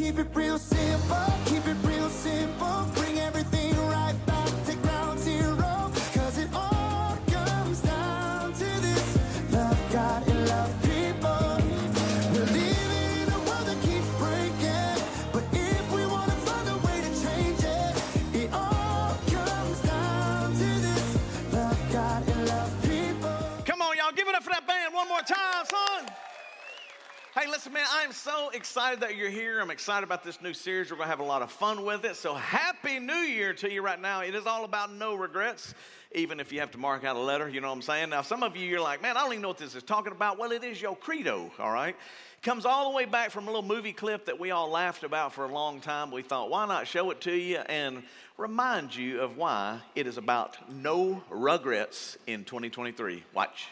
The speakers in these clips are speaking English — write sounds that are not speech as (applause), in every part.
Keep it real simple, Hey, listen, man, I am so excited that you're here. I'm excited about this new series. We're going to have a lot of fun with it. So, Happy New Year to you right now. It is all about no regrets, even if you have to mark out a letter, you know what I'm saying? Now, some of you, you're like, man, I don't even know what this is talking about. Well, it is your credo, all right? Comes all the way back from a little movie clip that we all laughed about for a long time. We thought, why not show it to you and remind you of why it is about no regrets in 2023. Watch.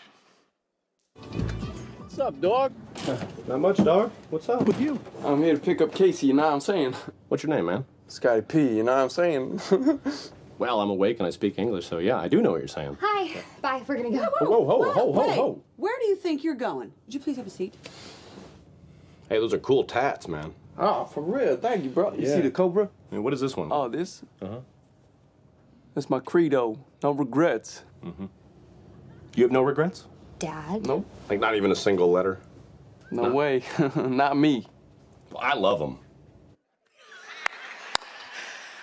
What's up, dog? (laughs) Not much, dog. What's up with you? I'm here to pick up Casey, you know what I'm saying? (laughs) What's your name, man? Scotty P, you know what I'm saying? (laughs) Well, I'm awake and I speak English, so yeah, I do know what you're saying. Hi. Bye. We're gonna go. Whoa, whoa, ho, ho, Wait, ho. Where do you think you're going? Would you please have a seat? Hey, those are cool tats, man. oh, for real, thank you, bro. You Yeah. see the Cobra? I mean, what is this one? Oh, this? Uh-huh. That's my credo. No regrets. Mm-hmm. You have no regrets? Dad. Nope. Like, not even a single letter? No way. (laughs) Not me. Well, I love him.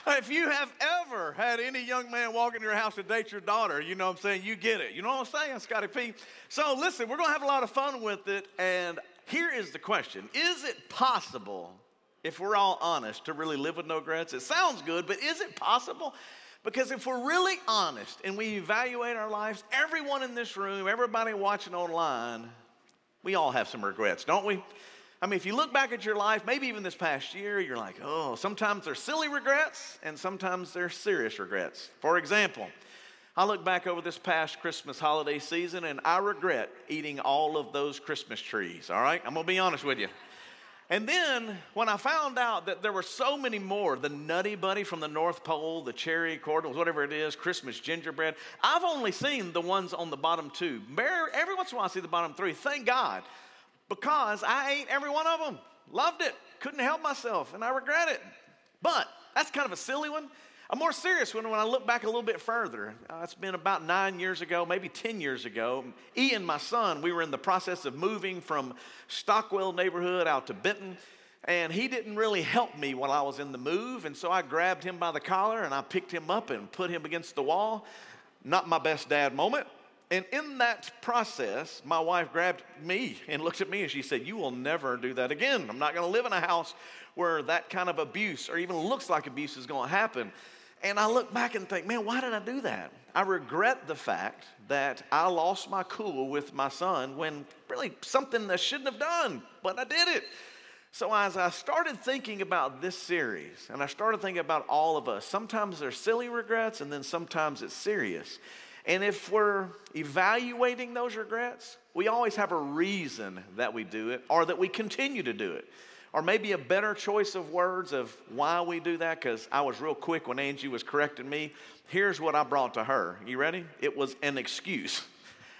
If you have ever had any young man walk into your house to date your daughter, you know what I'm saying? You get it. You know what I'm saying, Scotty P? So listen, we're going to have a lot of fun with it. And here is the question Is it possible, if we're all honest, to really live with no regrets? It sounds good, but is it possible? Because if we're really honest and we evaluate our lives, everyone in this room, everybody watching online, we all have some regrets, don't we? I mean, if you look back at your life, maybe even this past year, you're like, oh, sometimes they're silly regrets and sometimes they're serious regrets. For example, I look back over this past Christmas holiday season and I regret eating all of those Christmas trees, all right? I'm gonna be honest with you. And then when I found out that there were so many more, the Nutty Buddy from the North Pole, the cherry cordials, whatever it is, Christmas gingerbread, I've only seen the ones on the bottom two. Every once in a while I see the bottom three. Thank God. Because I ate every one of them. Loved it. Couldn't help myself, and I regret it. But that's kind of a silly one. A more serious one when I look back a little bit further. Uh, it's been about nine years ago, maybe 10 years ago. Ian, my son, we were in the process of moving from Stockwell neighborhood out to Benton. And he didn't really help me while I was in the move. And so I grabbed him by the collar and I picked him up and put him against the wall. Not my best dad moment. And in that process, my wife grabbed me and looked at me and she said, You will never do that again. I'm not going to live in a house where that kind of abuse or even looks like abuse is going to happen. And I look back and think, Man, why did I do that? I regret the fact that I lost my cool with my son when really something I shouldn't have done, but I did it. So, as I started thinking about this series, and I started thinking about all of us, sometimes they're silly regrets, and then sometimes it's serious. And if we're evaluating those regrets, we always have a reason that we do it or that we continue to do it. Or maybe a better choice of words of why we do that, because I was real quick when Angie was correcting me. Here's what I brought to her. You ready? It was an excuse.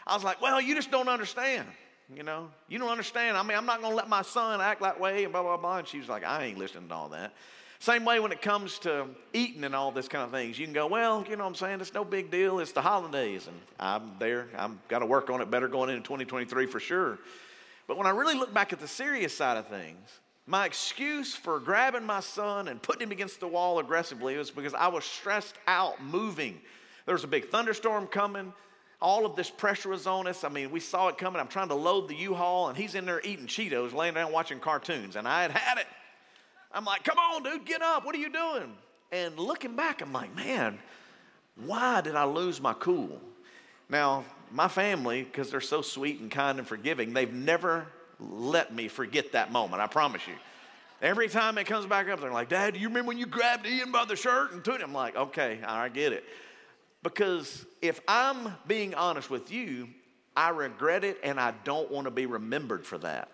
I was like, well, you just don't understand. You know, you don't understand. I mean, I'm not going to let my son act that way and blah, blah, blah. And she was like, I ain't listening to all that. Same way when it comes to eating and all this kind of things. You can go, well, you know what I'm saying? It's no big deal. It's the holidays. And I'm there. I've got to work on it better going into 2023 for sure. But when I really look back at the serious side of things, my excuse for grabbing my son and putting him against the wall aggressively was because I was stressed out moving. There was a big thunderstorm coming. All of this pressure was on us. I mean, we saw it coming. I'm trying to load the U-Haul, and he's in there eating Cheetos, laying down watching cartoons, and I had had it. I'm like, come on, dude, get up. What are you doing? And looking back, I'm like, man, why did I lose my cool? Now, my family, because they're so sweet and kind and forgiving, they've never let me forget that moment. I promise you. Every time it comes back up, they're like, Dad, do you remember when you grabbed Ian by the shirt and took him? I'm like, okay, I get it. Because if I'm being honest with you, I regret it and I don't want to be remembered for that.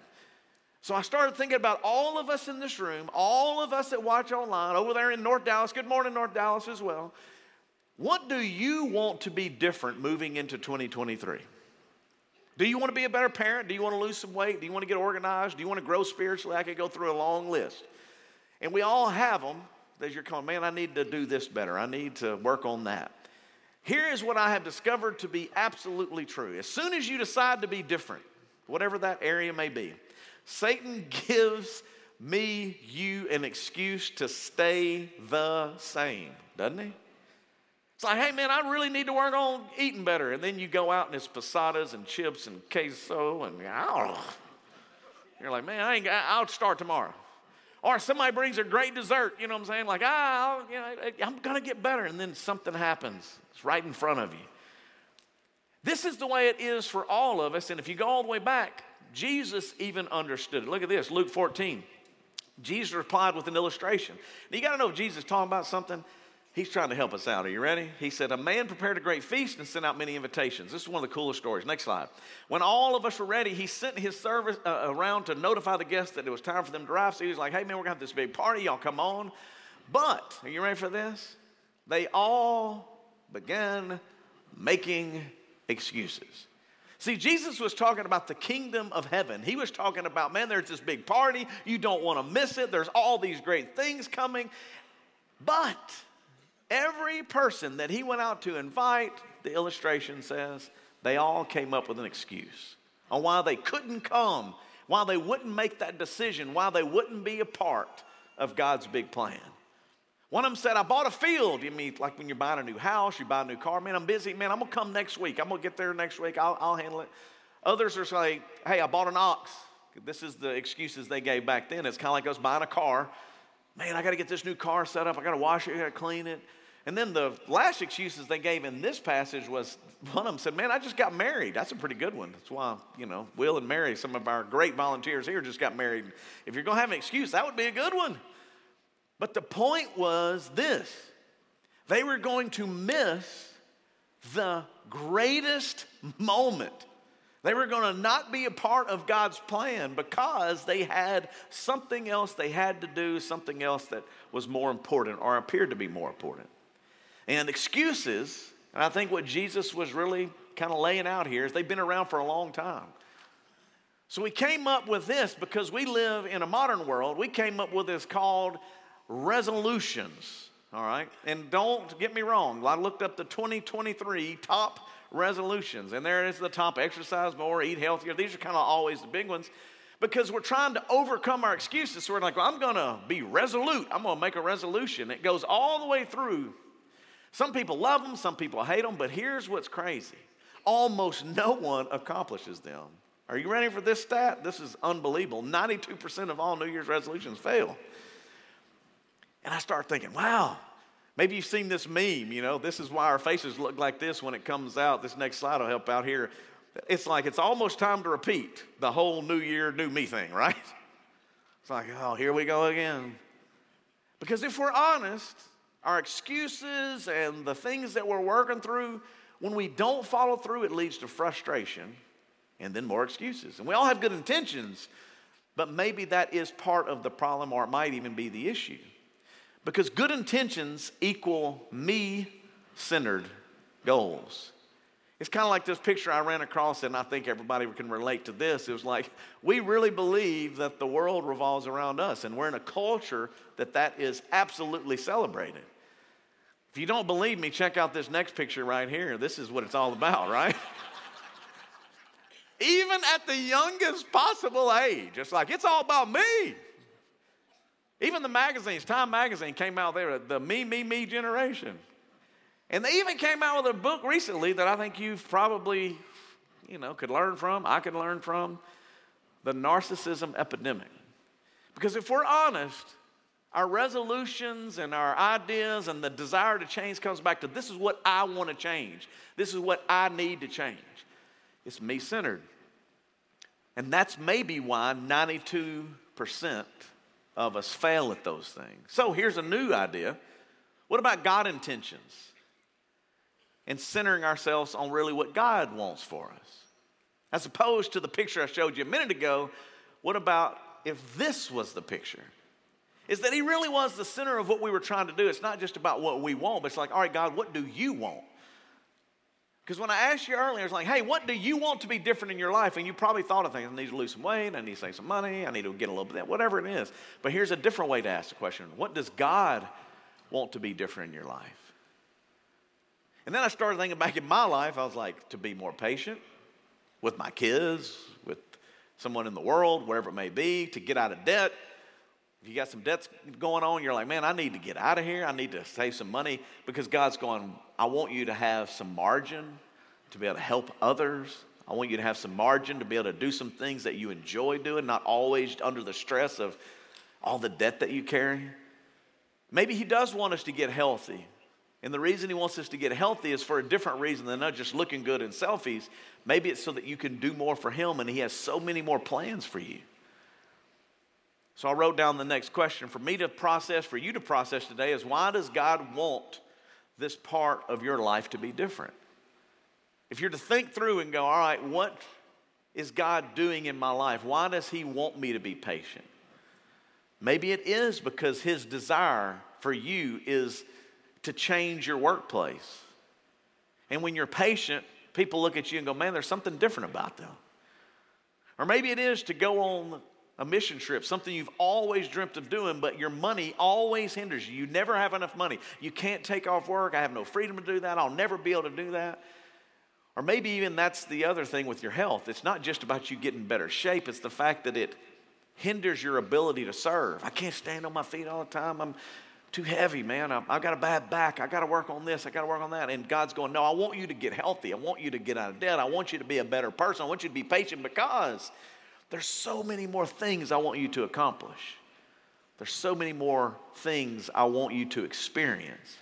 So I started thinking about all of us in this room, all of us that watch online, over there in North Dallas. Good morning, North Dallas, as well. What do you want to be different moving into 2023? Do you want to be a better parent? Do you want to lose some weight? Do you want to get organized? Do you want to grow spiritually? I could go through a long list. And we all have them as you're going, man, I need to do this better. I need to work on that. Here is what I have discovered to be absolutely true. As soon as you decide to be different, whatever that area may be, Satan (laughs) gives me, you, an excuse to stay the same, doesn't he? It's like, hey man, I really need to work on eating better. And then you go out and it's posadas and chips and queso and oh. You're like, man, I ain't, I'll start tomorrow. Or somebody brings a great dessert, you know what I'm saying? Like, ah, you know, I'm gonna get better. And then something happens. It's right in front of you. This is the way it is for all of us. And if you go all the way back, Jesus even understood it. Look at this, Luke 14. Jesus replied with an illustration. Now you got to know if Jesus is talking about something, he's trying to help us out. Are you ready? He said, A man prepared a great feast and sent out many invitations. This is one of the coolest stories. Next slide. When all of us were ready, he sent his service uh, around to notify the guests that it was time for them to arrive. So he was like, Hey, man, we're going to have this big party. Y'all come on. But, are you ready for this? They all began making excuses. See, Jesus was talking about the kingdom of heaven. He was talking about, man, there's this big party. You don't want to miss it. There's all these great things coming. But every person that he went out to invite, the illustration says, they all came up with an excuse on why they couldn't come, why they wouldn't make that decision, why they wouldn't be a part of God's big plan. One of them said, I bought a field. You mean like when you're buying a new house, you buy a new car. Man, I'm busy. Man, I'm going to come next week. I'm going to get there next week. I'll, I'll handle it. Others are saying, hey, I bought an ox. This is the excuses they gave back then. It's kind of like us buying a car. Man, I got to get this new car set up. I got to wash it. I got to clean it. And then the last excuses they gave in this passage was one of them said, Man, I just got married. That's a pretty good one. That's why, you know, Will and Mary, some of our great volunteers here, just got married. If you're going to have an excuse, that would be a good one. But the point was this they were going to miss the greatest moment. They were going to not be a part of God's plan because they had something else they had to do, something else that was more important or appeared to be more important. And excuses, and I think what Jesus was really kind of laying out here is they've been around for a long time. So we came up with this because we live in a modern world. We came up with this called resolutions, all right? And don't get me wrong, I looked up the 2023 top resolutions, and there is the top exercise more, eat healthier. These are kind of always the big ones because we're trying to overcome our excuses. So we're like, well, I'm going to be resolute. I'm going to make a resolution. It goes all the way through. Some people love them, some people hate them, but here's what's crazy almost no one accomplishes them. Are you ready for this stat? This is unbelievable. 92% of all New Year's resolutions fail. And I start thinking, wow, maybe you've seen this meme, you know, this is why our faces look like this when it comes out. This next slide will help out here. It's like it's almost time to repeat the whole new year, new me thing, (laughs) right? It's like, oh, here we go again. Because if we're honest, our excuses and the things that we're working through, when we don't follow through, it leads to frustration and then more excuses. And we all have good intentions, but maybe that is part of the problem or it might even be the issue. Because good intentions equal me centered goals. It's kind of like this picture I ran across, and I think everybody can relate to this. It was like, we really believe that the world revolves around us, and we're in a culture that that is absolutely celebrated. If you don't believe me, check out this next picture right here. This is what it's all about, right? (laughs) Even at the youngest possible age, it's like, it's all about me. Even the magazines, Time Magazine came out there, the me, me, me generation. And they even came out with a book recently that I think you've probably, you know, could learn from, I could learn from, The Narcissism Epidemic. Because if we're honest, our resolutions and our ideas and the desire to change comes back to this is what I want to change. This is what I need to change. It's me centered. And that's maybe why 92% of us fail at those things. So here's a new idea. What about God intentions? And centering ourselves on really what God wants for us. As opposed to the picture I showed you a minute ago, what about if this was the picture? Is that He really was the center of what we were trying to do. It's not just about what we want, but it's like, all right, God, what do you want? Because when I asked you earlier, it's like, hey, what do you want to be different in your life? And you probably thought of things. I need to lose some weight. I need to save some money. I need to get a little bit of that, whatever it is. But here's a different way to ask the question What does God want to be different in your life? And then I started thinking back in my life, I was like, to be more patient with my kids, with someone in the world, wherever it may be, to get out of debt. If you got some debts going on, you're like, man, I need to get out of here. I need to save some money because God's going, I want you to have some margin to be able to help others. I want you to have some margin to be able to do some things that you enjoy doing, not always under the stress of all the debt that you carry. Maybe He does want us to get healthy. And the reason He wants us to get healthy is for a different reason than not just looking good in selfies. Maybe it's so that you can do more for Him, and He has so many more plans for you. So I wrote down the next question for me to process, for you to process today is why does God want this part of your life to be different? If you're to think through and go, all right, what is God doing in my life? Why does He want me to be patient? Maybe it is because His desire for you is to change your workplace. And when you're patient, people look at you and go, man, there's something different about them. Or maybe it is to go on a mission trip, something you've always dreamt of doing, but your money always hinders you. You never have enough money. You can't take off work. I have no freedom to do that. I'll never be able to do that. Or maybe even that's the other thing with your health. It's not just about you getting better shape, it's the fact that it hinders your ability to serve. I can't stand on my feet all the time. I'm too heavy, man. I've, I've got a bad back. I got to work on this. I got to work on that. And God's going, No, I want you to get healthy. I want you to get out of debt. I want you to be a better person. I want you to be patient because there's so many more things I want you to accomplish. There's so many more things I want you to experience.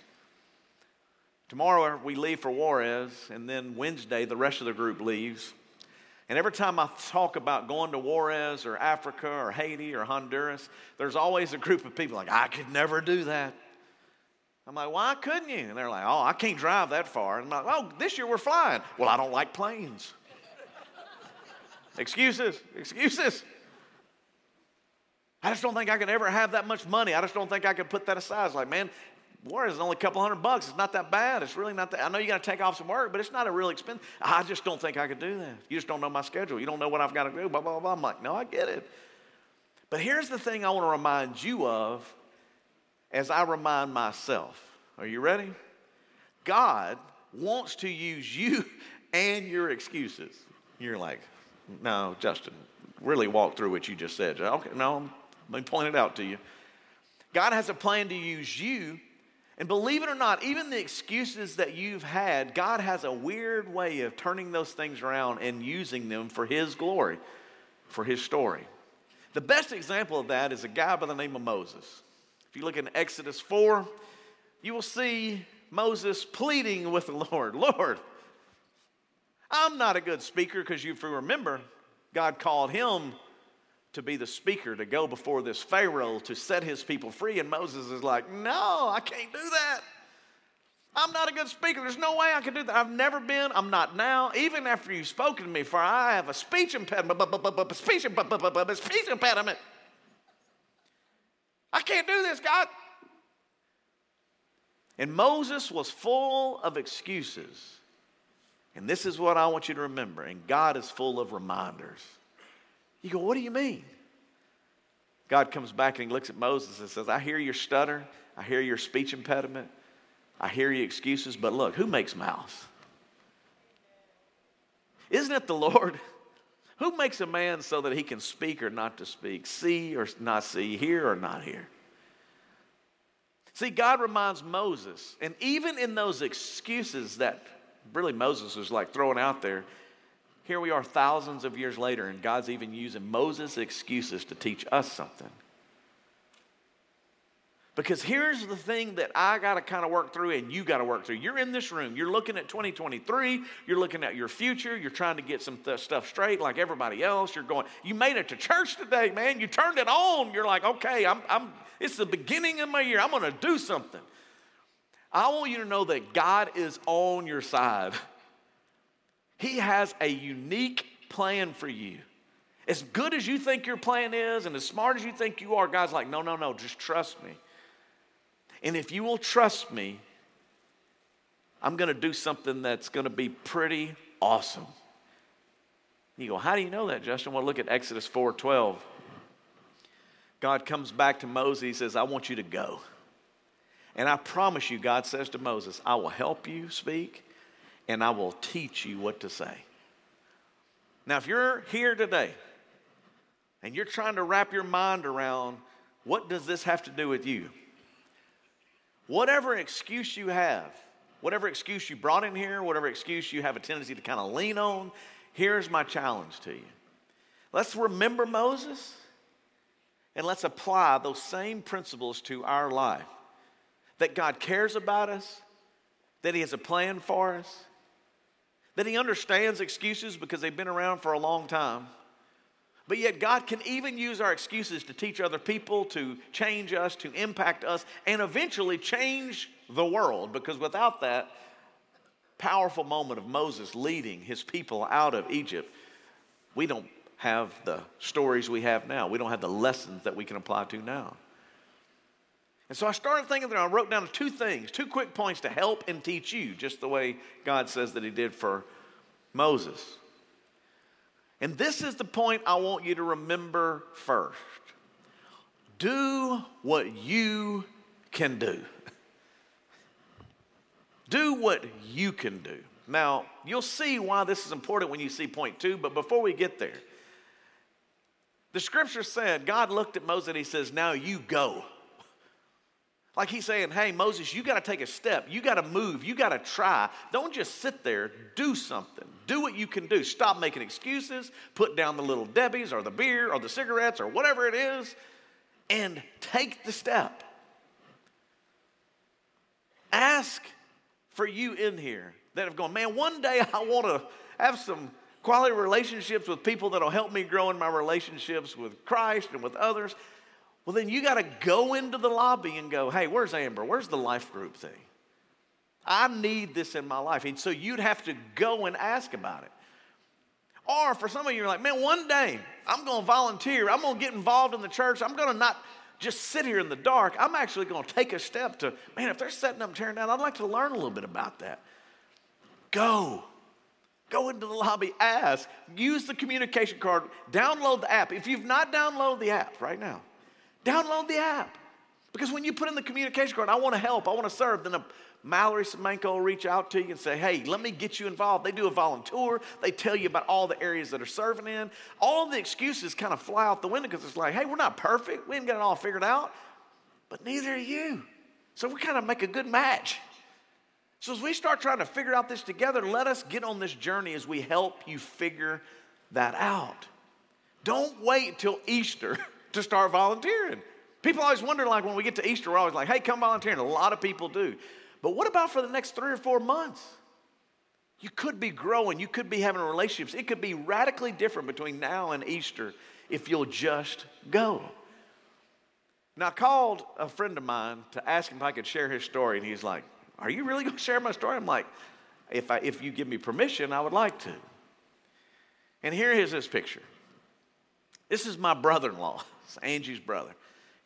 Tomorrow we leave for Juarez, and then Wednesday the rest of the group leaves. And every time I talk about going to Juarez or Africa or Haiti or Honduras, there's always a group of people like, I could never do that. I'm like, why couldn't you? And they're like, oh, I can't drive that far. And I'm like, oh, this year we're flying. Well, I don't like planes. Excuses, excuses. I just don't think I could ever have that much money. I just don't think I could put that aside. It's like, man, Juarez is only a couple hundred bucks. It's not that bad. It's really not that. I know you got to take off some work, but it's not a real expense. I just don't think I could do that. You just don't know my schedule. You don't know what I've got to do. Blah blah blah. I'm like, no, I get it. But here's the thing I want to remind you of, as I remind myself. Are you ready? God wants to use you (laughs) and your excuses. You're like, no, Justin, really walk through what you just said. Okay, no, let me point it out to you. God has a plan to use you and believe it or not, even the excuses that you've had, God has a weird way of turning those things around and using them for His glory, for His story. The best example of that is a guy by the name of Moses. If you look in Exodus 4, you will see Moses pleading with the (laughs) Lord Lord, I'm not a good speaker because if you remember, God called him to be the speaker, to go before this Pharaoh to set his people free. And Moses is like, No, I can't do that. I'm not a good speaker. There's no way I can do that. I've never been. I'm not now. Even after you've spoken to me, for I have a speech impediment. Speech impediment. Speech impediment. I can't do this, God. And Moses was full of excuses. And this is what I want you to remember. And God is full of reminders. You go, what do you mean? God comes back and he looks at Moses and says, I hear your stutter. I hear your speech impediment. I hear your excuses, but look, who makes mouths? Isn't it the Lord? Who makes a man so that he can speak or not to speak, see or not see, hear or not hear? See, God reminds Moses, and even in those excuses that really Moses was like throwing out there, here we are thousands of years later, and God's even using Moses' excuses to teach us something. Because here's the thing that I got to kind of work through and you got to work through. You're in this room, you're looking at 2023, you're looking at your future, you're trying to get some th- stuff straight like everybody else. You're going, you made it to church today, man. You turned it on. You're like, okay, I'm, I'm, it's the beginning of my year. I'm going to do something. I want you to know that God is on your side. He has a unique plan for you. As good as you think your plan is and as smart as you think you are, God's like, no, no, no, just trust me. And if you will trust me, I'm going to do something that's going to be pretty awesome. You go, how do you know that, Justin? Well, look at Exodus 4:12. God comes back to Moses. He says, I want you to go. And I promise you, God says to Moses, I will help you speak and I will teach you what to say. Now, if you're here today and you're trying to wrap your mind around what does this have to do with you? Whatever excuse you have, whatever excuse you brought in here, whatever excuse you have a tendency to kind of lean on, here's my challenge to you. Let's remember Moses and let's apply those same principles to our life. That God cares about us, that He has a plan for us, that He understands excuses because they've been around for a long time. But yet, God can even use our excuses to teach other people, to change us, to impact us, and eventually change the world. Because without that powerful moment of Moses leading his people out of Egypt, we don't have the stories we have now. We don't have the lessons that we can apply to now. And so I started thinking that I wrote down two things, two quick points to help and teach you, just the way God says that He did for Moses. And this is the point I want you to remember first do what you can do. (laughs) Do what you can do. Now, you'll see why this is important when you see point two, but before we get there, the scripture said God looked at Moses and he says, Now you go. Like he's saying, hey, Moses, you got to take a step. You got to move. You got to try. Don't just sit there. Do something. Do what you can do. Stop making excuses. Put down the little Debbie's or the beer or the cigarettes or whatever it is and take the step. Ask for you in here that have gone, man, one day I want to have some quality relationships with people that'll help me grow in my relationships with Christ and with others. Well, then you got to go into the lobby and go, hey, where's Amber? Where's the life group thing? I need this in my life. And so you'd have to go and ask about it. Or for some of you, you're like, man, one day I'm going to volunteer. I'm going to get involved in the church. I'm going to not just sit here in the dark. I'm actually going to take a step to, man, if they're setting up tearing down, I'd like to learn a little bit about that. Go. Go into the lobby, ask, use the communication card, download the app. If you've not downloaded the app right now, download the app. Because when you put in the communication card, I want to help, I want to serve, then a Mallory Semenko will reach out to you and say, hey, let me get you involved. They do a volunteer. They tell you about all the areas that are serving in. All the excuses kind of fly out the window because it's like, hey, we're not perfect. We ain't got it all figured out. But neither are you. So we kind of make a good match. So as we start trying to figure out this together, let us get on this journey as we help you figure that out. Don't wait till Easter (laughs) to start volunteering. People always wonder, like when we get to Easter, we're always like, hey, come volunteer. And a lot of people do. But what about for the next three or four months? You could be growing, you could be having relationships. It could be radically different between now and Easter if you'll just go. Now, I called a friend of mine to ask him if I could share his story, and he's like, Are you really going to share my story? I'm like, if, I, if you give me permission, I would like to. And here is this picture. This is my brother in law, it's Angie's brother.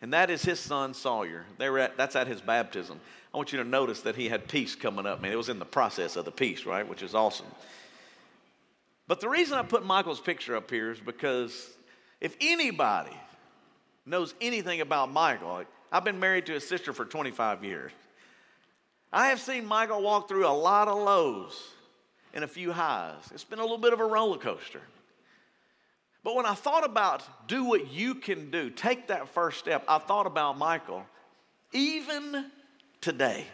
And that is his son Sawyer. They were at, that's at his baptism. I want you to notice that he had peace coming up. Man, it was in the process of the peace, right? Which is awesome. But the reason I put Michael's picture up here is because if anybody knows anything about Michael, I've been married to his sister for 25 years. I have seen Michael walk through a lot of lows and a few highs. It's been a little bit of a roller coaster. But when I thought about do what you can do, take that first step, I thought about Michael, even today.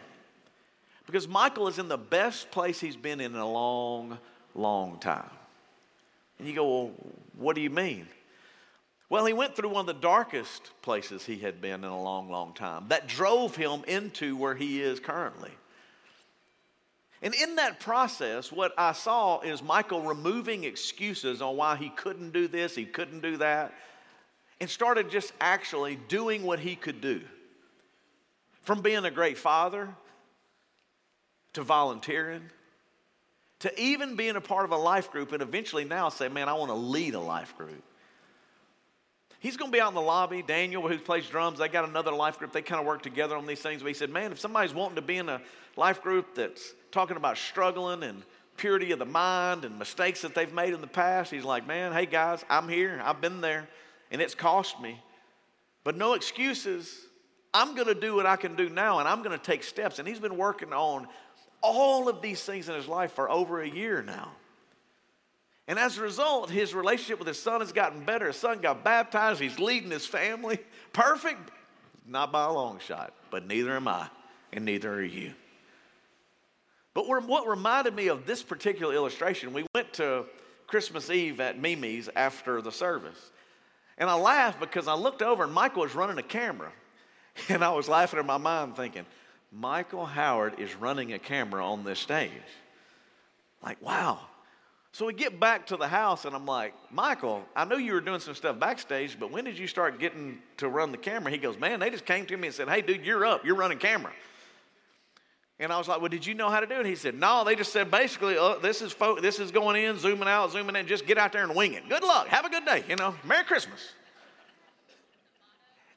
Because Michael is in the best place he's been in a long, long time. And you go, well, what do you mean? Well, he went through one of the darkest places he had been in a long, long time that drove him into where he is currently. And in that process, what I saw is Michael removing excuses on why he couldn't do this, he couldn't do that, and started just actually doing what he could do. From being a great father to volunteering to even being a part of a life group, and eventually now say, man, I want to lead a life group. He's going to be out in the lobby. Daniel, who plays drums, they got another life group. They kind of work together on these things. But he said, man, if somebody's wanting to be in a life group that's talking about struggling and purity of the mind and mistakes that they've made in the past, he's like, man, hey guys, I'm here. I've been there, and it's cost me. But no excuses. I'm going to do what I can do now, and I'm going to take steps. And he's been working on all of these things in his life for over a year now. And as a result, his relationship with his son has gotten better. His son got baptized. He's leading his family. Perfect? Not by a long shot, but neither am I, and neither are you. But what reminded me of this particular illustration, we went to Christmas Eve at Mimi's after the service. And I laughed because I looked over and Michael was running a camera. (laughs) And I was laughing in my mind thinking, Michael Howard is running a camera on this stage. Like, wow, so we get back to the house, and I'm like, Michael, I know you were doing some stuff backstage, but when did you start getting to run the camera? He goes, Man, they just came to me and said, Hey, dude, you're up. You're running camera. And I was like, Well, did you know how to do it? He said, No, they just said basically, uh, this is fo- this is going in, zooming out, zooming in. Just get out there and wing it. Good luck. Have a good day. You know, Merry Christmas.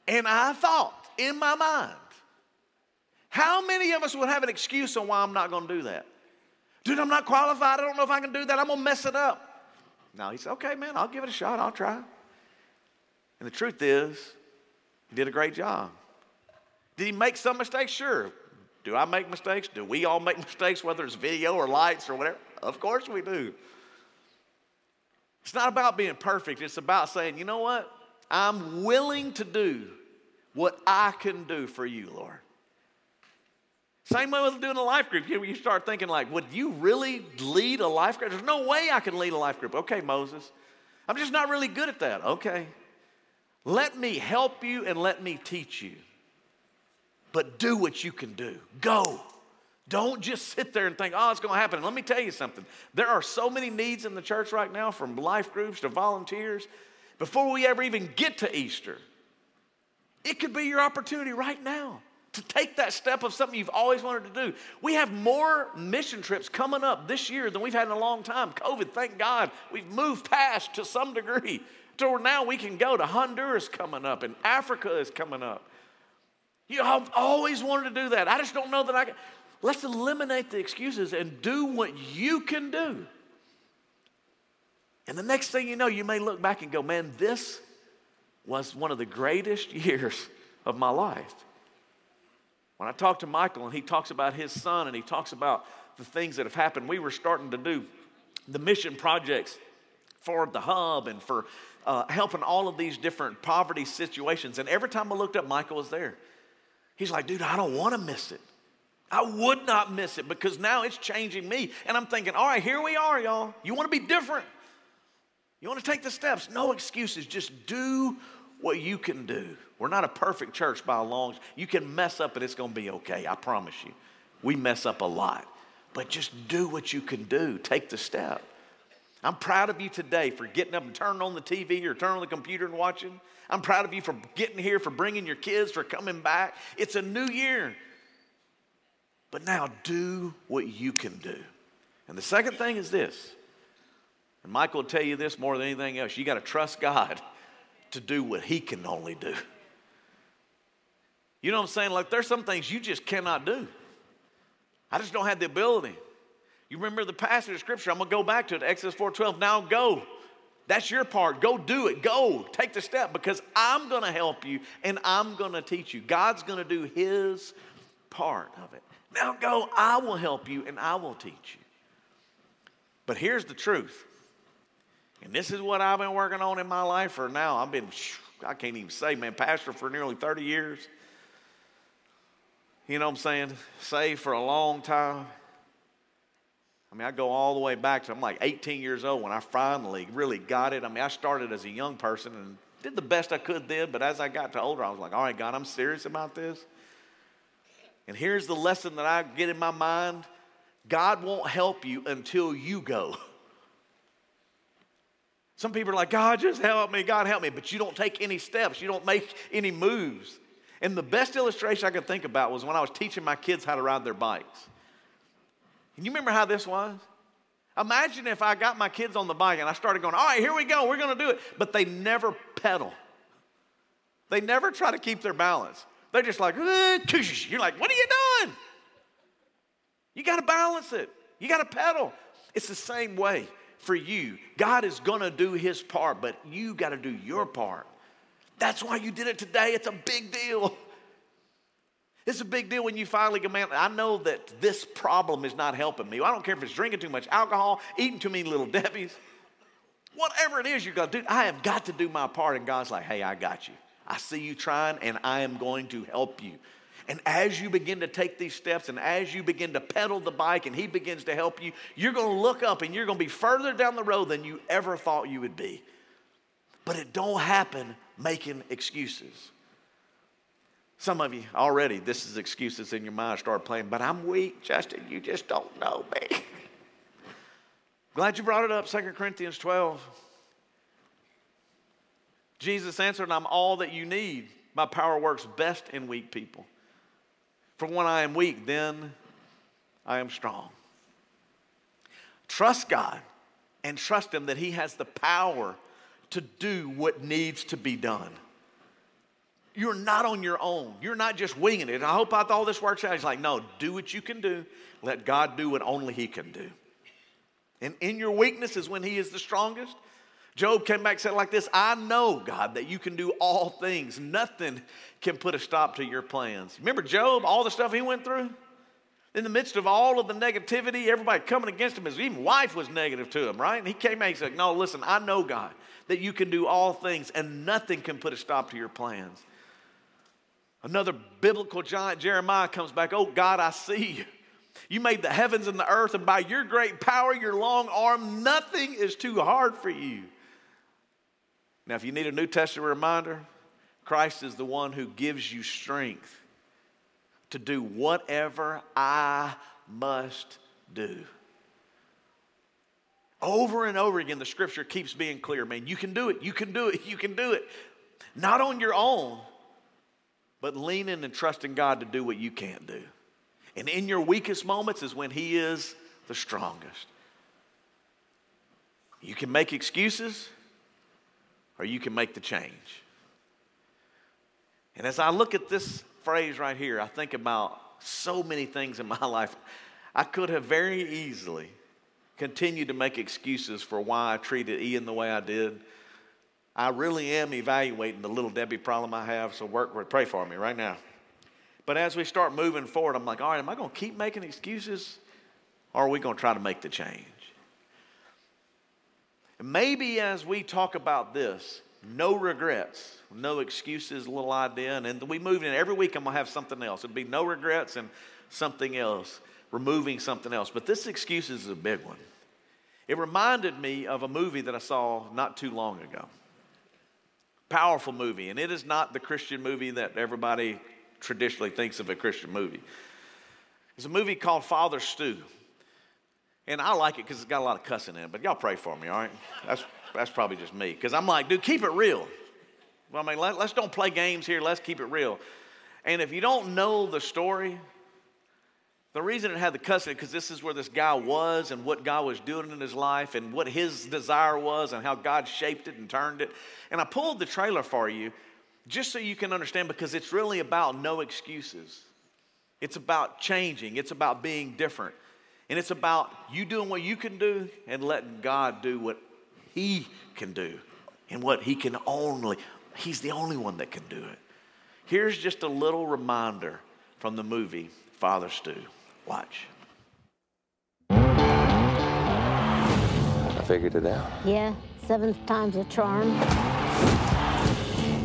And I thought in my mind, how many of us would have an excuse on why I'm not going to do that? Dude, I'm not qualified. I don't know if I can do that. I'm going to mess it up. No, he said, okay, man, I'll give it a shot. I'll try. And the truth is, he did a great job. Did he make some mistakes? Sure. Do I make mistakes? Do we all make (laughs) mistakes, whether it's video or lights or whatever? Of course we do. It's not about being perfect, it's about saying, you know what? I'm willing to do what I can do for you, Lord. Same way with doing a life group. You, start thinking like, would you really lead a life group? There's no way I can lead a life group. Okay, Moses. I'm just not really good at that. Okay. Let me help you and let me teach you. But do what you can do. Go. Don't just sit there and think, oh, it's going to happen. And let me tell you something. There are so many needs in the church right now, from life groups to volunteers. Before we ever even get to Easter, it could be your opportunity right now to take that step of something you've always wanted to do. We have more mission trips coming up this year than we've had in a long time. COVID, thank God, we've moved past to some degree to now we can go to Honduras coming up and Africa is coming up. You know, I've always wanted to do that. I just don't know that I can. Let's eliminate the excuses and do what you can do. And the next thing you know, you may look back and go, man, this was one of the greatest (laughs) years of my life. When I talk to Michael and he talks about his son and he talks about the things that have happened, we were starting to do the mission projects for the hub and for uh, helping all of these different poverty situations. And every time I looked up, Michael was there. He's like, dude, I don't want to miss it. I would not miss it because now it's changing me. And I'm thinking, all right, here we are, y'all. You want to be different? You want to take the steps? No excuses. Just do what you can do. We're not a perfect church by a long. You can mess up and it's going to be okay. I promise you. We mess up a lot, but just do what you can do. Take the step. I'm proud of you today for getting up and turning on the TV or turning on the computer and watching. I'm proud of you for getting here, for bringing your kids, for coming back. It's a new year. But now do what you can do. And the second thing is this, and Michael will tell you this more than anything else you got to trust God to do what He can only do. You know what I'm saying? Like there's some things you just cannot do. I just don't have the ability. You remember the passage of scripture? I'm gonna go back to it, Exodus 4:12. Now go. That's your part. Go do it. Go. Take the step because I'm gonna help you and I'm gonna teach you. God's gonna do his part of it. Now go, I will help you and I will teach you. But here's the truth. And this is what I've been working on in my life for now. I've been, I can't even say, man, pastor for nearly 30 years you know what I'm saying, saved for a long time. I mean, I go all the way back to I'm like 18 years old when I finally really got it. I mean, I started as a young person and did the best I could then, but as I got to older, I was like, all right, God, I'm serious about this. And here's the lesson that I get in my mind God won't help you until you go. Some people are like, God, just help me, God, help me. But you don't take any steps, you don't make any moves. And the best illustration I could think about was when I was teaching my kids how to ride their bikes. And you remember how this was? Imagine if I got my kids on the bike and I started going, all right, here we go, we're gonna do it. But they never pedal. They never try to keep their balance. They're just like, "Eh, you're like, what are you doing? You got to balance it. You got to pedal. It's the same way for you. God is to do his part, but you got to do your part. That's why you did it today. It's a big deal. (laughs) It's a big deal when you finally come out. I know that this problem is not helping me. I don't care if it's drinking too much alcohol, eating too many little Debbie's, whatever it is you got to do. I have got to do my part. And God's like, hey, I got you. I see you trying, and I am going to help you. And as you begin to take these steps and as you begin to pedal the bike and he begins to help you, you're going to look up and you're going to be further down the road than you ever thought you would be. But it don't happen making excuses. Some of you already, this is excuses in your mind, start playing, but I'm weak, Justin. You just don't know me. (laughs) Glad you brought it up, 2 Corinthians 12. Jesus answered, I'm all that you need. My power works best in weak people. For when I am weak, then I am strong. Trust God and trust Him that He has the power to do what needs to be done. You're not on your own. You're not just winging it. I hope I, all this works out. He's like, no, do what you can do. Let God do what only He can do. And in your weakness is when He is the strongest. Job came back and said like this I know, God, that you can do all things. Nothing can put a stop to your plans. Remember Job, all the stuff he went through? In the midst of all of the negativity, everybody coming against him, his even wife was negative to him, right? And he came back and said, No, listen, I know, God, that you can do all things and nothing can put a stop to your plans. Another biblical giant, Jeremiah, comes back, Oh, God, I see you. You made the heavens and the earth, and by your great power, your long arm, nothing is too hard for you. Now, if you need a New Testament reminder, Christ is the one who gives you strength to do whatever I must do. Over and over again, the scripture keeps being clear. Man, you can do it, you can do it, you can do it. Not on your own, but leaning and trusting God to do what you can't do. And in your weakest moments is when He is the strongest. You can make excuses or you can make the change. And as I look at this phrase right here, I think about so many things in (laughs) my life. I could have very easily continued to make excuses for why I treated Ian the way I did. I really am evaluating the little Debbie problem I have, so work pray for me right now. But as we start moving forward, I'm like, all right, am I going to keep making excuses or are we going to try to make the change? Maybe as we talk about this, no regrets, no excuses, little idea, and then we move in every week. I'm gonna have something else. It'd be no regrets and something else, removing something else. But this excuses is a big one. It reminded me of a movie that I saw not too long ago. Powerful movie, and it is not the Christian movie that everybody traditionally thinks of a Christian movie. It's a movie called Father Stu. And I like it because it's got a lot of cussing in it, but y'all pray for me, all right? That's, that's probably just me. Because I'm like, dude, keep it real. Well, I mean, let, let's don't play games here, let's keep it real. And if you don't know the story, the reason it had the cussing because this is where this guy was and what God was doing in his life and what his desire was and how God shaped it and turned it. And I pulled the trailer for you just so you can understand because it's really about no excuses. It's about changing, it's about being different. And it's about you doing what you can do and letting God do what He can do and what He can only, He's the only one that can do it. Here's just a little reminder from the movie Father Stu. Watch. I figured it out. Yeah, seventh time's a charm.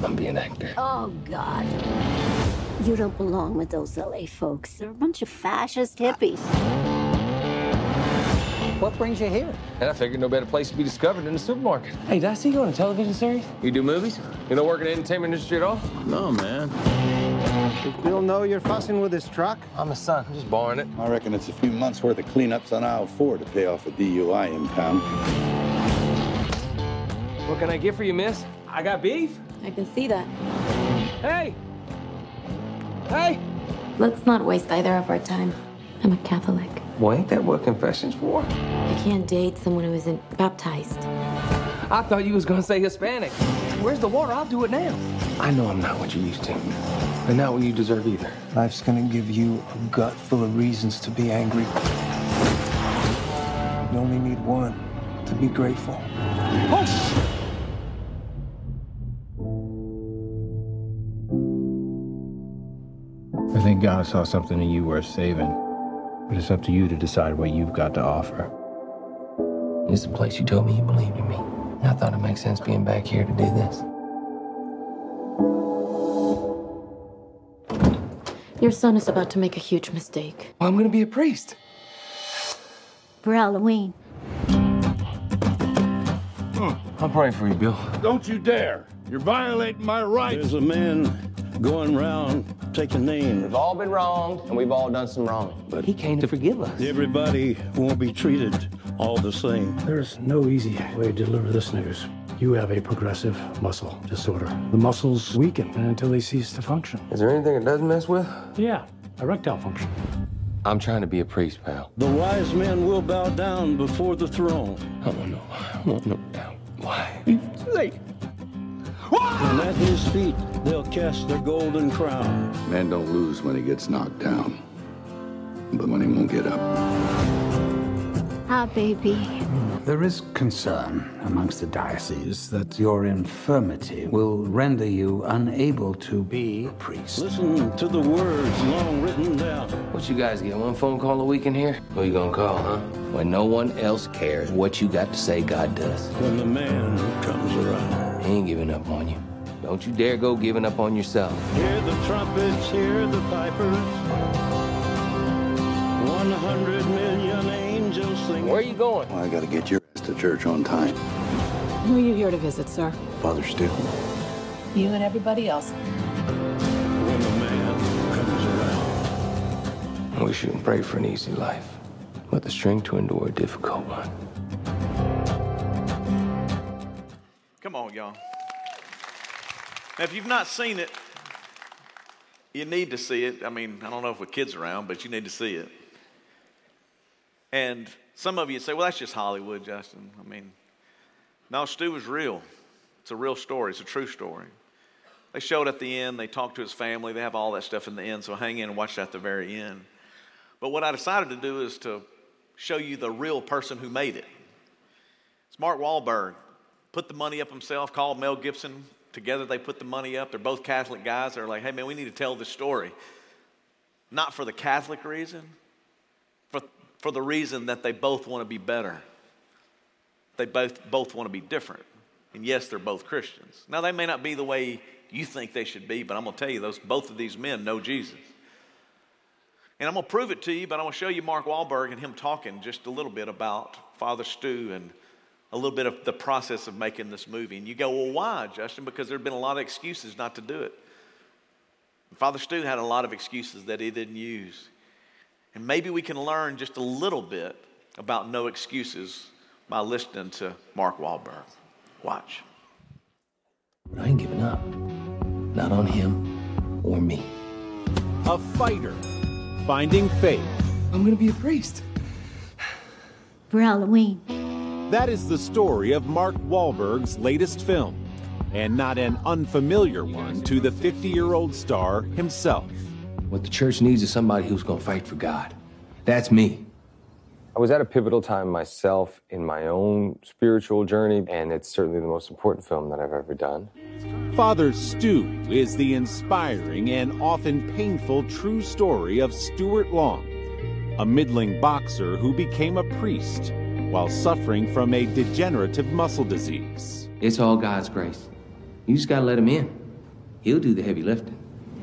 I'm being actor. Oh, God. You don't belong with those LA folks. They're a bunch of fascist hippies. What brings you here? And I figured no better place to be discovered than the supermarket. Hey, did I see you on a television series? You do movies? You don't work in the entertainment industry at all? No, man. Does Bill know you're fussing with his truck? I'm his son. I'm just borrowing it. I reckon it's a few months worth of cleanups on aisle four to pay off a DUI impound. What can I get for you, miss? I got beef. I can see that. Hey! Hey! Let's not waste either of our time. I'm a Catholic. Well, ain't that what confession's for? I can't date someone who isn't baptized. I thought you was gonna say Hispanic. Where's the water? I'll do it now. I know I'm not what you used to, and not what you deserve either. Life's gonna give you a gut full of reasons to be angry. You only need one to be grateful. I think God saw something in you worth saving. But it's up to you to decide what you've got to offer. It's the place you told me you believed in me. I thought it makes sense being back here to do this. Your son is about to make a huge mistake. Well, I'm gonna be a priest. For Halloween. Hmm, I'm praying for you, Bill. Don't you dare! You're violating my rights. There's a man going around taking names. We've all been wronged, and we've all done some wrong. But he came to forgive us. Everybody won't be treated all the same. There's no easy way to deliver this news. You have a progressive muscle disorder. The muscles weaken until they cease to function. Is there anything it doesn't mess with? Yeah, erectile function. I'm trying to be a priest, pal. The wise men will bow down before the throne. I want no, I want no doubt. Why? Like, And at his feet, they'll cast their golden crown. Man don't lose when he gets knocked down, but when he won't get up. Ah, baby. There is concern amongst the diocese that your infirmity will render you unable to be a priest. Listen to the words long written down. what you guys get? One phone call a week in here? Who you gonna call, huh? When no one else cares what you got to say, God does. When the man comes around. He ain't giving up on you. Don't you dare go giving up on yourself. Hear the trumpets, hear the pipers. One hundred million angels. Where are you going? Well, I gotta get your ass to church on time. Who are you here to visit, sir? Father Stu. You and everybody else. When the man comes around. We shouldn't pray for an easy life, but the strength to endure a difficult one. Come on, y'all. Now, if you've not seen it, you need to see it. I mean, I don't know if with kids around, but you need to see it. And some of you say, well, that's just Hollywood, Justin. I mean, no, Stu was real. It's a real story, it's a true story. They showed at the end, they talked to his family, they have all that stuff in the end, so hang in and watch that at the very end. But what I decided to do is to show you the real person who made it. It's Mark Wahlberg. Put the money up himself, called Mel Gibson. Together they put the money up. They're both Catholic guys. They're like, hey man, we need to tell this story. Not for the Catholic reason, for, the reason that they both want to be better. They both, both want to be different. And yes, they're both Christians. Now, they may not be the way you think they should be, but I'm going to tell you, those, both of these men know Jesus. And I'm going to prove it to you, but I'm going to show you Mark Wahlberg and him talking just a little bit about Father Stu and a little bit of the process of making this movie. And you go, well, why, Justin? Because there have been a lot of excuses not to do it. Father Stu had a lot of excuses that he didn't use. And maybe we can learn just a little bit about no excuses by listening to Mark Wahlberg. Watch. I ain't giving up. Not on him or me. A fighter finding faith. I'm gonna be a priest. For Halloween. That is the story of Mark Wahlberg's latest film, and not an unfamiliar one to the 50 year old star himself. What the church needs is somebody who's gonna fight for God. That's me. I was at a pivotal time myself in my own spiritual journey, and it's certainly the most important film that I've ever done. Father Stu is the inspiring and often painful true story of Stuart Long, a middling boxer who became a priest while suffering from a degenerative muscle disease. It's all God's grace. You just gotta let him in. He'll do the heavy lifting.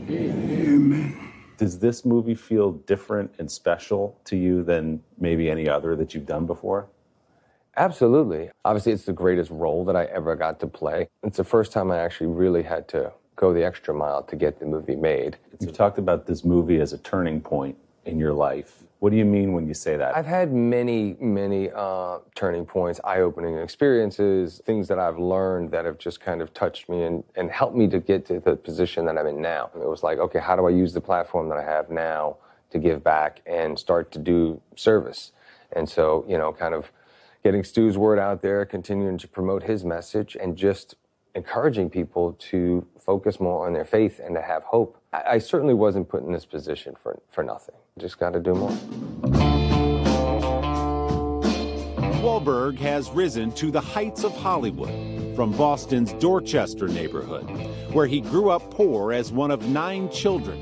Amen. Does this movie feel different and special to you than maybe any other that you've done before? Absolutely. Obviously, it's the greatest role that I ever got to play. It's the first time I actually really had to go the extra mile to get the movie made. You've talked about this movie as a turning point in your life. What do you mean when you say that? I've had many, many uh, turning points, eye opening experiences, things that I've learned that have just kind of touched me and, and helped me to get to the position that I'm in now. It was like, okay, how do I use the platform that I have now to give back and start to do service? And so, you know, kind of getting Stu's word out there, continuing to promote his message, and just encouraging people to focus more on their faith and to have hope. I, I certainly wasn't put in this position for, for nothing. Just got to do more. Wahlberg has risen to the heights of Hollywood from Boston's Dorchester neighborhood, where he grew up poor as one of nine children,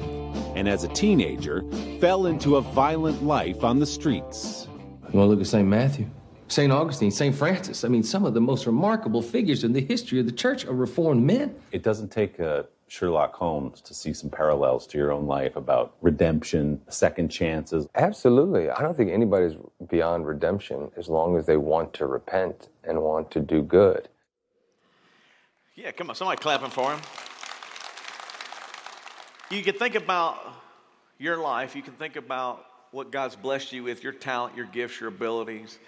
and as a teenager, fell into a violent life on the streets. You want to look at St. Matthew? St. Augustine, St. Francis. I mean, some of the most remarkable figures in the history of the church are reformed men. It doesn't take a Sherlock Holmes to see some parallels to your own life about redemption, second chances. Absolutely. I don't think anybody's beyond redemption as long as they want to repent and want to do good. Yeah, come on, somebody clapping for him. You can think about your life, you can think about what God's blessed you with, your talent, your gifts, your abilities,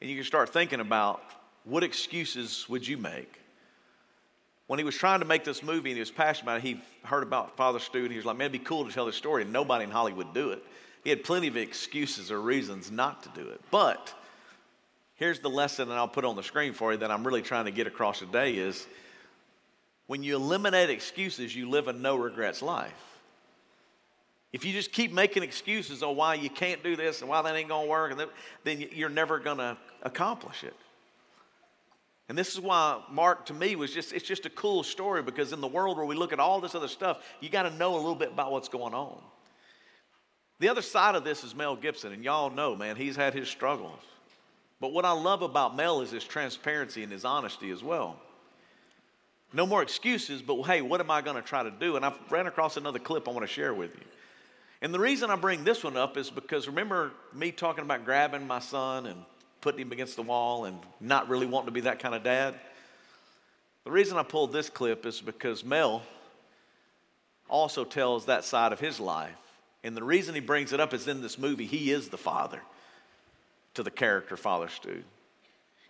and you can start thinking about what excuses would you make? When he was trying to make this movie and he was passionate about it, he heard about Father Stu and he was like, man, it'd be cool to tell this story. And nobody in Hollywood would do it. He had plenty of excuses or reasons not to do it. But here's the lesson that I'll put on the screen for you that I'm really trying to get across today is when you eliminate excuses, you live a no regrets life. If you just keep making excuses on why you can't do this and why that ain't gonna work, then you're never gonna accomplish it. And this is why Mark, to me, was just, it's just a cool story because in the world where we look at all this other stuff, you got to know a little bit about what's going on. The other side of this is Mel Gibson, and y'all know, man, he's had his struggles. But what I love about Mel is his transparency and his honesty as well. No more excuses, but hey, what am I going to try to do? And I ran across another clip I want to share with you. And the reason I bring this one up is because remember me talking about grabbing my son and putting him against the wall and not really wanting to be that kind of dad. The reason I pulled this clip is because Mel also tells that side of his life. And the reason he brings it up is in this movie, he is the father to the character Father Stu.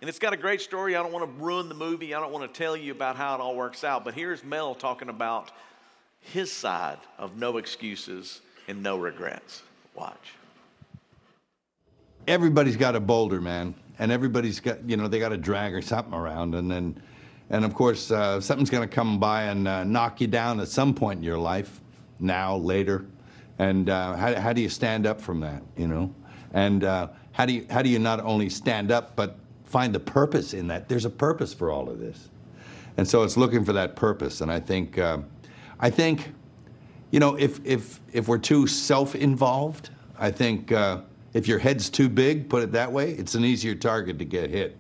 And it's got a great story. I don't want to ruin the movie. I don't want to tell you about how it all works out. But here's Mel talking about his side of no excuses and no regrets. Watch everybody's got a boulder, man, and everybody's got you know they got a drag or something around, and then, and of course uh, something's going to come by and uh, knock you down at some point in your life, now, later, and uh, how how do you stand up from that, you know, and uh, how do you how do you not only stand up but find the purpose in that? There's a purpose for all of this, and so it's looking for that purpose, and I think, uh, I think, you know, if if if we're too self-involved, I think uh, if your head's too big, put it that way, it's an easier target to get hit.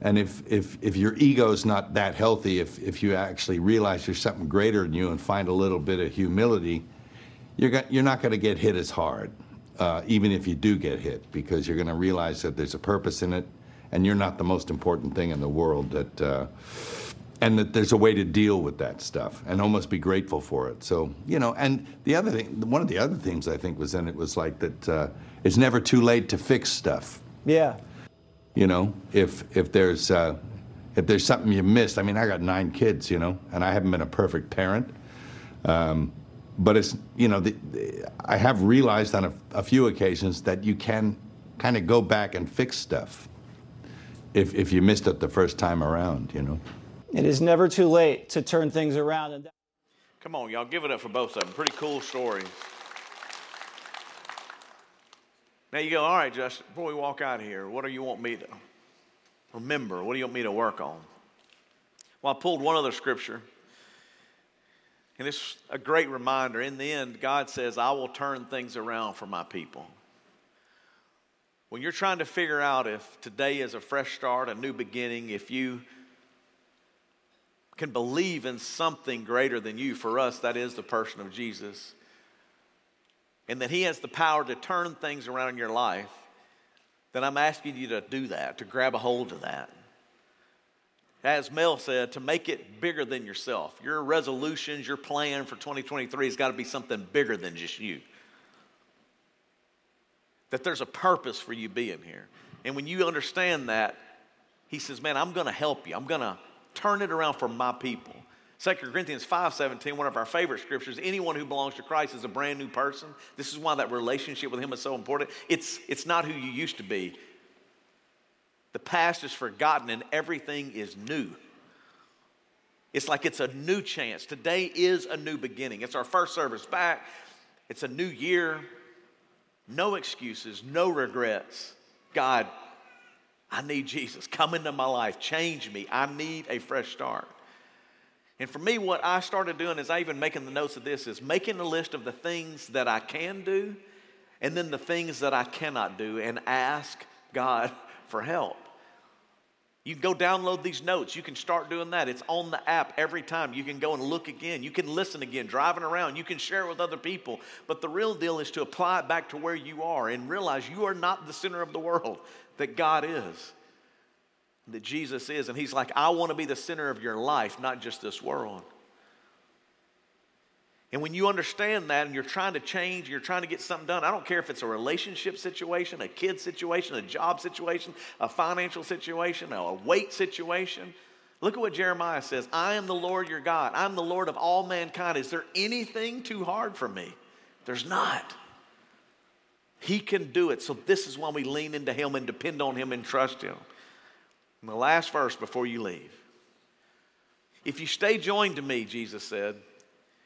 And if, if, if your ego's not that healthy, if, if you actually realize there's something greater than you and find a little bit of humility, you're, got, you're not going to get hit as hard, uh, even if you do get hit, because you're going to realize that there's a purpose in it, and you're not the most important thing in the world. That, uh, and that there's a way to deal with that stuff and almost be grateful for it. So, you know, and the other thing, one of the other things I think was in it was like that uh, it's never too late to fix stuff. Yeah. You know, if if there's uh, if there's something you missed, I mean, I got nine kids, you know, and I haven't been a perfect parent. Um, but it's you know, the, the, I have realized on a, a few occasions that you can kind of go back and fix stuff if if you missed it the first time around, you know. It is never too late to turn things around. Come on, y'all, give it up for both of them. Pretty cool stories. Now you go, all right, Justin, before we walk out of here, what do you want me to remember? What do you want me to work on? Well, I pulled one other scripture, and it's a great reminder. In the end, God says, I will turn things around for my people. When you're trying to figure out if today is a fresh start, a new beginning, if you can believe in something greater than you, for us, that is the person of Jesus and that He has the power to turn things around in your life, then I'm asking you to do that, to grab a hold of that. As Mel said, to make it bigger than yourself. Your resolutions, your plan for 2023 has got to be something bigger than just you. That there's a purpose for you being here. And when you understand that, he says, Man, I'm going to help you. I'm going to turn it around for my people. 2 Corinthians 5:17, one of our favorite scriptures, anyone who belongs to Christ is a brand new person. This is why that relationship with him is so important. It's, it's not who you used to be. The past is forgotten and everything is new. It's like it's a new chance. Today is a new beginning. It's our first service back. It's a new year. No excuses, no regrets. God, I need Jesus. Come into my life, change me. I need a fresh start. And for me, what I started doing is I even making the notes of this is making a list of the things that I can do and then the things that I cannot do and ask God (laughs) for help. You can go download these notes. You can start doing that. It's on the app every time. You can go and look again. You can listen again, driving around. You can share it with other people. But the real deal is to apply it back to where you are and realize you are not the center of the world, that God is, that Jesus is. And He's like, I want to be the center of your life, not just this world. And when you understand that and you're trying to change, you're trying to get something done, I don't care if it's a relationship situation, a kid situation, a job situation, a financial situation, a weight situation. Look at what Jeremiah says I am the Lord your God. I'm the Lord of all mankind. Is there anything too hard for me? There's not. He can do it. So, this is why we lean into Him and depend on Him and trust Him. And the last verse before you leave. If you stay joined to me, Jesus said,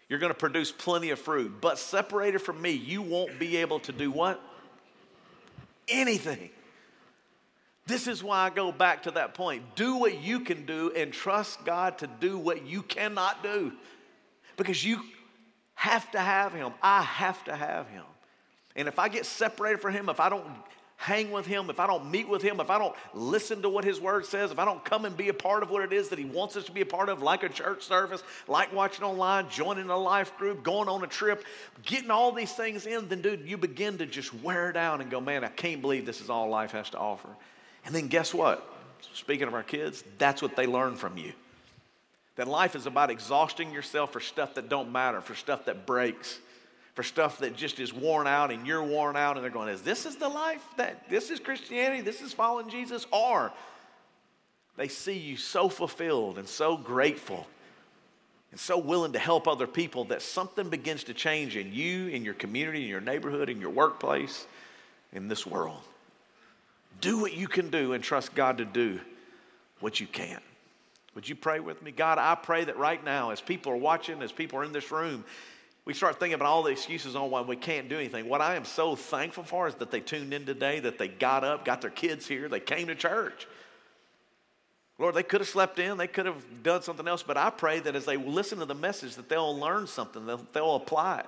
you're going to produce plenty of fruit. But separated from me, you won't be able to do what? Anything. This is why I go back to that point. Do what you can do and trust God to do what you cannot do. Because you have to have Him. I have to have Him. And if I get separated from Him, if I don't hang with Him, if I don't meet with Him, if I don't listen to what His Word says, if I don't come and be a part of what it is that He wants us to be a part of, like a church service, like watching online, joining a life group, going on a trip, getting all these things in, then, dude, you begin to just wear down and go, man, I can't believe this is all life has to offer. And then guess what? Speaking of our kids, that's what they learn from you. That life is about exhausting yourself for stuff that don't matter, for stuff that breaks for stuff that just is worn out and you're worn out and they're going, is this is the life that this is Christianity, this is following Jesus? Or they see you so fulfilled and so grateful and so willing to help other people that something begins to change in you, in your community, in your neighborhood, in your workplace, in this world. Do what you can do and trust God to do what you can. Would you pray with me? God, I pray that right now, as people are watching, as people are in this room, we start thinking about all the excuses on why we can't do anything. What I am so thankful for is that they tuned in today, that they got up, got their kids here, they came to church. Lord, they could have slept in, they could have done something else, but I pray that as they listen to the message, that they'll learn something, that they'll apply it.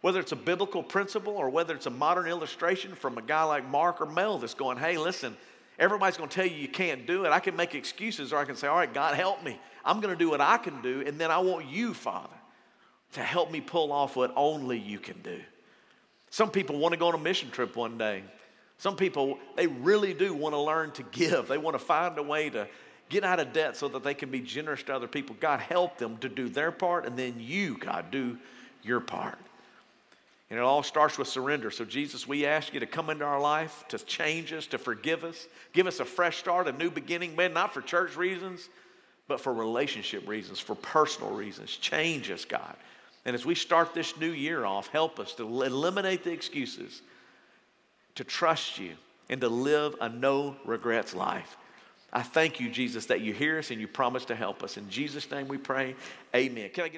Whether it's a biblical principle or whether it's a modern illustration from a guy like Mark or Mel that's going, hey, listen, everybody's going to tell you you can't do it. I can make excuses or I can say, all right, God, help me. I'm going to do what I can do, and then I want you, Father to help me pull off what only you can do. Some people want to go on a mission trip one day. Some people, they really do want to learn to give. They want to find a way to get out of debt so that they can be generous to other people. God, help them to do their part, and then you, God, do your part. And it all starts with surrender. So, Jesus, we ask you to come into our life, to change us, to forgive us, give us a fresh start, a new beginning, man, not for church reasons, but for relationship reasons, for personal reasons. Change us, God. And as we start this new year off, help us to eliminate the excuses, to trust you, and to live a no regrets life. I thank you, Jesus, that you hear us and you promise to help us. In Jesus' name we pray. Amen. Can I get